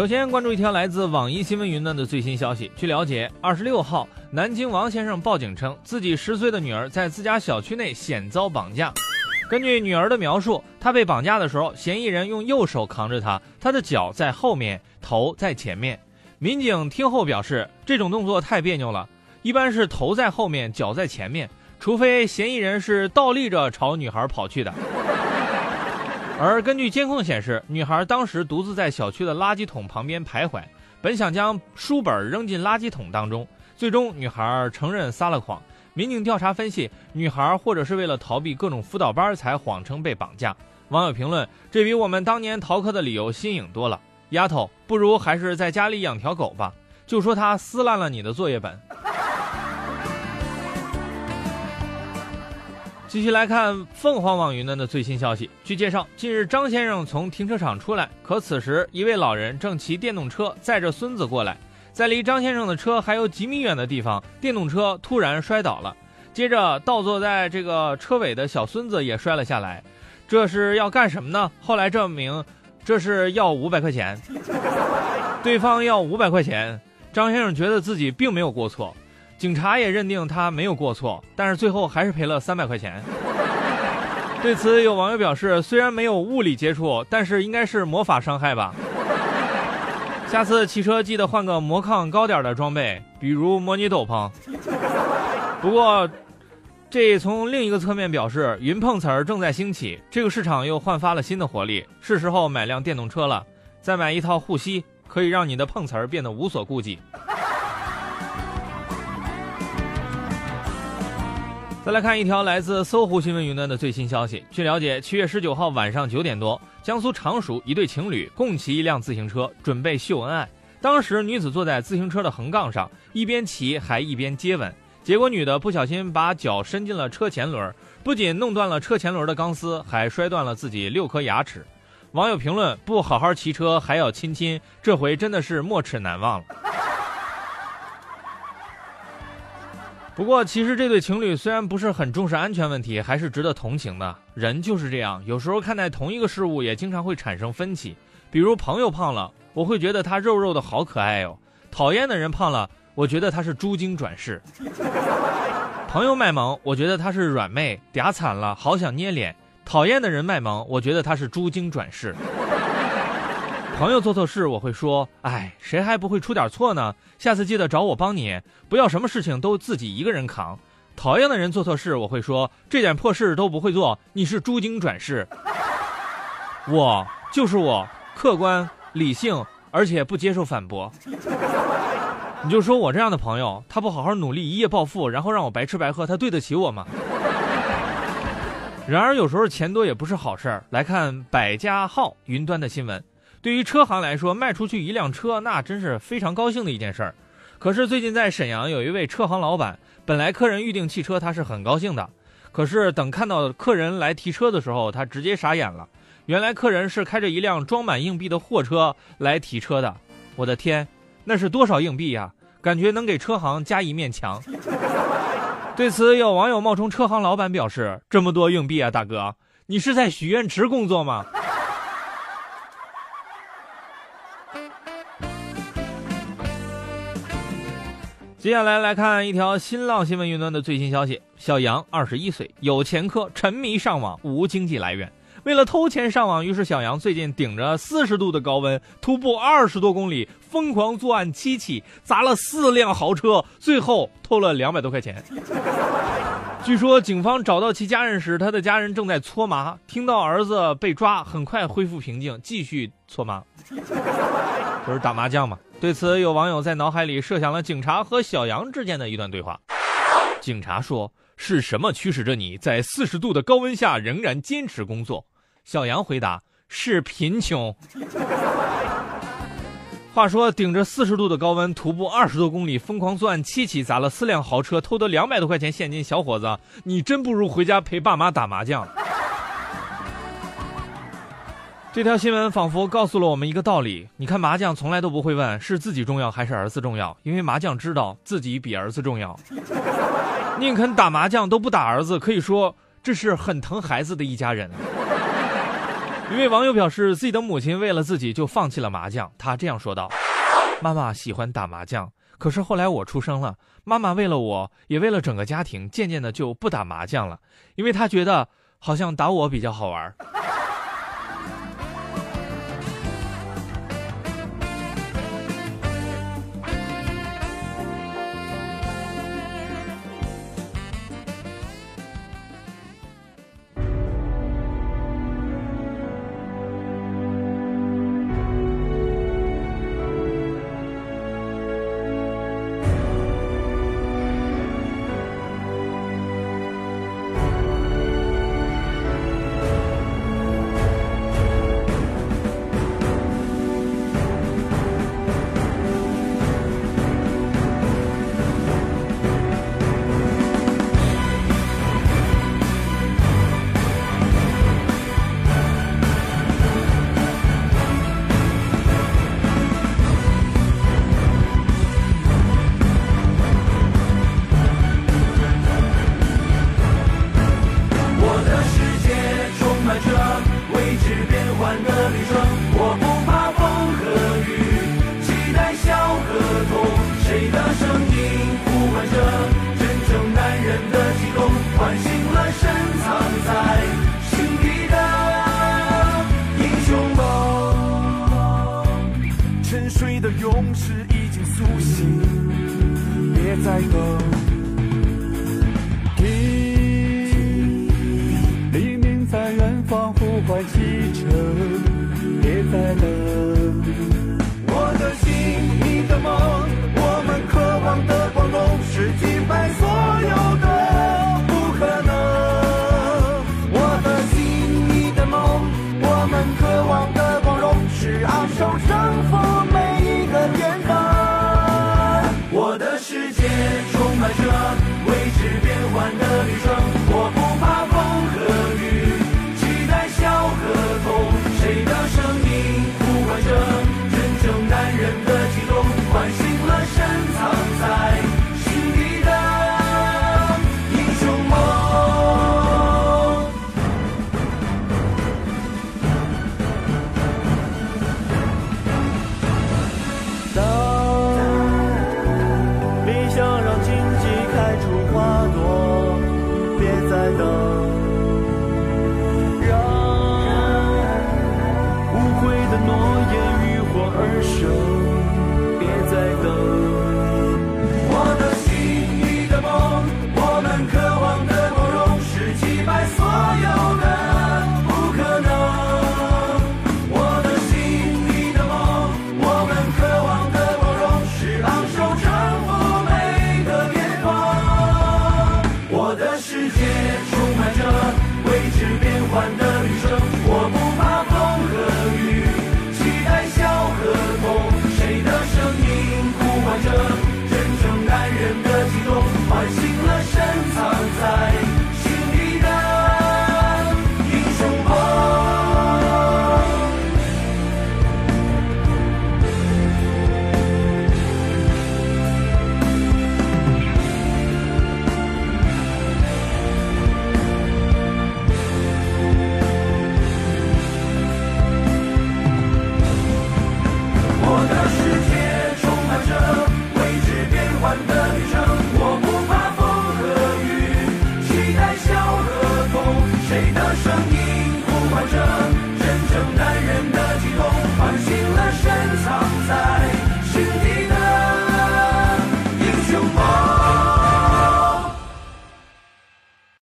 首先关注一条来自网易新闻云端的最新消息。据了解，二十六号，南京王先生报警称，自己十岁的女儿在自家小区内险遭绑架。根据女儿的描述，她被绑架的时候，嫌疑人用右手扛着她，她的脚在后面，头在前面。民警听后表示，这种动作太别扭了，一般是头在后面，脚在前面，除非嫌疑人是倒立着朝女孩跑去的。而根据监控显示，女孩当时独自在小区的垃圾桶旁边徘徊，本想将书本扔进垃圾桶当中，最终女孩承认撒了谎。民警调查分析，女孩或者是为了逃避各种辅导班才谎称被绑架。网友评论：这比我们当年逃课的理由新颖多了。丫头，不如还是在家里养条狗吧，就说它撕烂了你的作业本。继续来看凤凰网云端的最新消息。据介绍，近日张先生从停车场出来，可此时一位老人正骑电动车载着孙子过来，在离张先生的车还有几米远的地方，电动车突然摔倒了，接着倒坐在这个车尾的小孙子也摔了下来。这是要干什么呢？后来证明，这是要五百块钱。对方要五百块钱，张先生觉得自己并没有过错。警察也认定他没有过错，但是最后还是赔了三百块钱。对此，有网友表示，虽然没有物理接触，但是应该是魔法伤害吧。下次骑车记得换个魔抗高点的装备，比如模拟斗篷。不过，这从另一个侧面表示，云碰瓷儿正在兴起，这个市场又焕发了新的活力，是时候买辆电动车了，再买一套护膝，可以让你的碰瓷儿变得无所顾忌。再来看一条来自搜狐新闻云端的最新消息。据了解，七月十九号晚上九点多，江苏常熟一对情侣共骑一辆自行车，准备秀恩爱。当时女子坐在自行车的横杠上，一边骑还一边接吻。结果女的不小心把脚伸进了车前轮，不仅弄断了车前轮的钢丝，还摔断了自己六颗牙齿。网友评论：不好好骑车还要亲亲，这回真的是没齿难忘了。不过，其实这对情侣虽然不是很重视安全问题，还是值得同情的。人就是这样，有时候看待同一个事物也经常会产生分歧。比如朋友胖了，我会觉得他肉肉的好可爱哦；讨厌的人胖了，我觉得他是猪精转世。朋友卖萌，我觉得他是软妹，嗲惨了，好想捏脸；讨厌的人卖萌，我觉得他是猪精转世。朋友做错事，我会说：“哎，谁还不会出点错呢？下次记得找我帮你，不要什么事情都自己一个人扛。”讨厌的人做错事，我会说：“这点破事都不会做，你是猪精转世。” 我就是我，客观理性，而且不接受反驳。你就说我这样的朋友，他不好好努力，一夜暴富，然后让我白吃白喝，他对得起我吗？然而有时候钱多也不是好事儿。来看百家号云端的新闻。对于车行来说，卖出去一辆车，那真是非常高兴的一件事儿。可是最近在沈阳有一位车行老板，本来客人预定汽车，他是很高兴的。可是等看到客人来提车的时候，他直接傻眼了。原来客人是开着一辆装满硬币的货车来提车的。我的天，那是多少硬币呀？感觉能给车行加一面墙。对此，有网友冒充车行老板表示：“这么多硬币啊，大哥，你是在许愿池工作吗？”接下来来看一条新浪新闻云端的最新消息：小杨二十一岁，有前科，沉迷上网，无经济来源。为了偷钱上网，于是小杨最近顶着四十度的高温，徒步二十多公里，疯狂作案七起，砸了四辆豪车，最后偷了两百多块钱。据说警方找到其家人时，他的家人正在搓麻。听到儿子被抓，很快恢复平静，继续搓麻，就是打麻将嘛。对此，有网友在脑海里设想了警察和小杨之间的一段对话。警察说：“是什么驱使着你在四十度的高温下仍然坚持工作？”小杨回答：“是贫穷。”话说，顶着四十度的高温，徒步二十多公里，疯狂作案七起，砸了四辆豪车，偷得两百多块钱现金，小伙子，你真不如回家陪爸妈打麻将。这条新闻仿佛告诉了我们一个道理：你看麻将从来都不会问是自己重要还是儿子重要，因为麻将知道自己比儿子重要。宁肯打麻将都不打儿子，可以说这是很疼孩子的一家人。一位网友表示，自己的母亲为了自己就放弃了麻将，他这样说道：妈妈喜欢打麻将，可是后来我出生了，妈妈为了我也为了整个家庭，渐渐的就不打麻将了，因为她觉得好像打我比较好玩。睡的勇士已经苏醒，别再等。世界。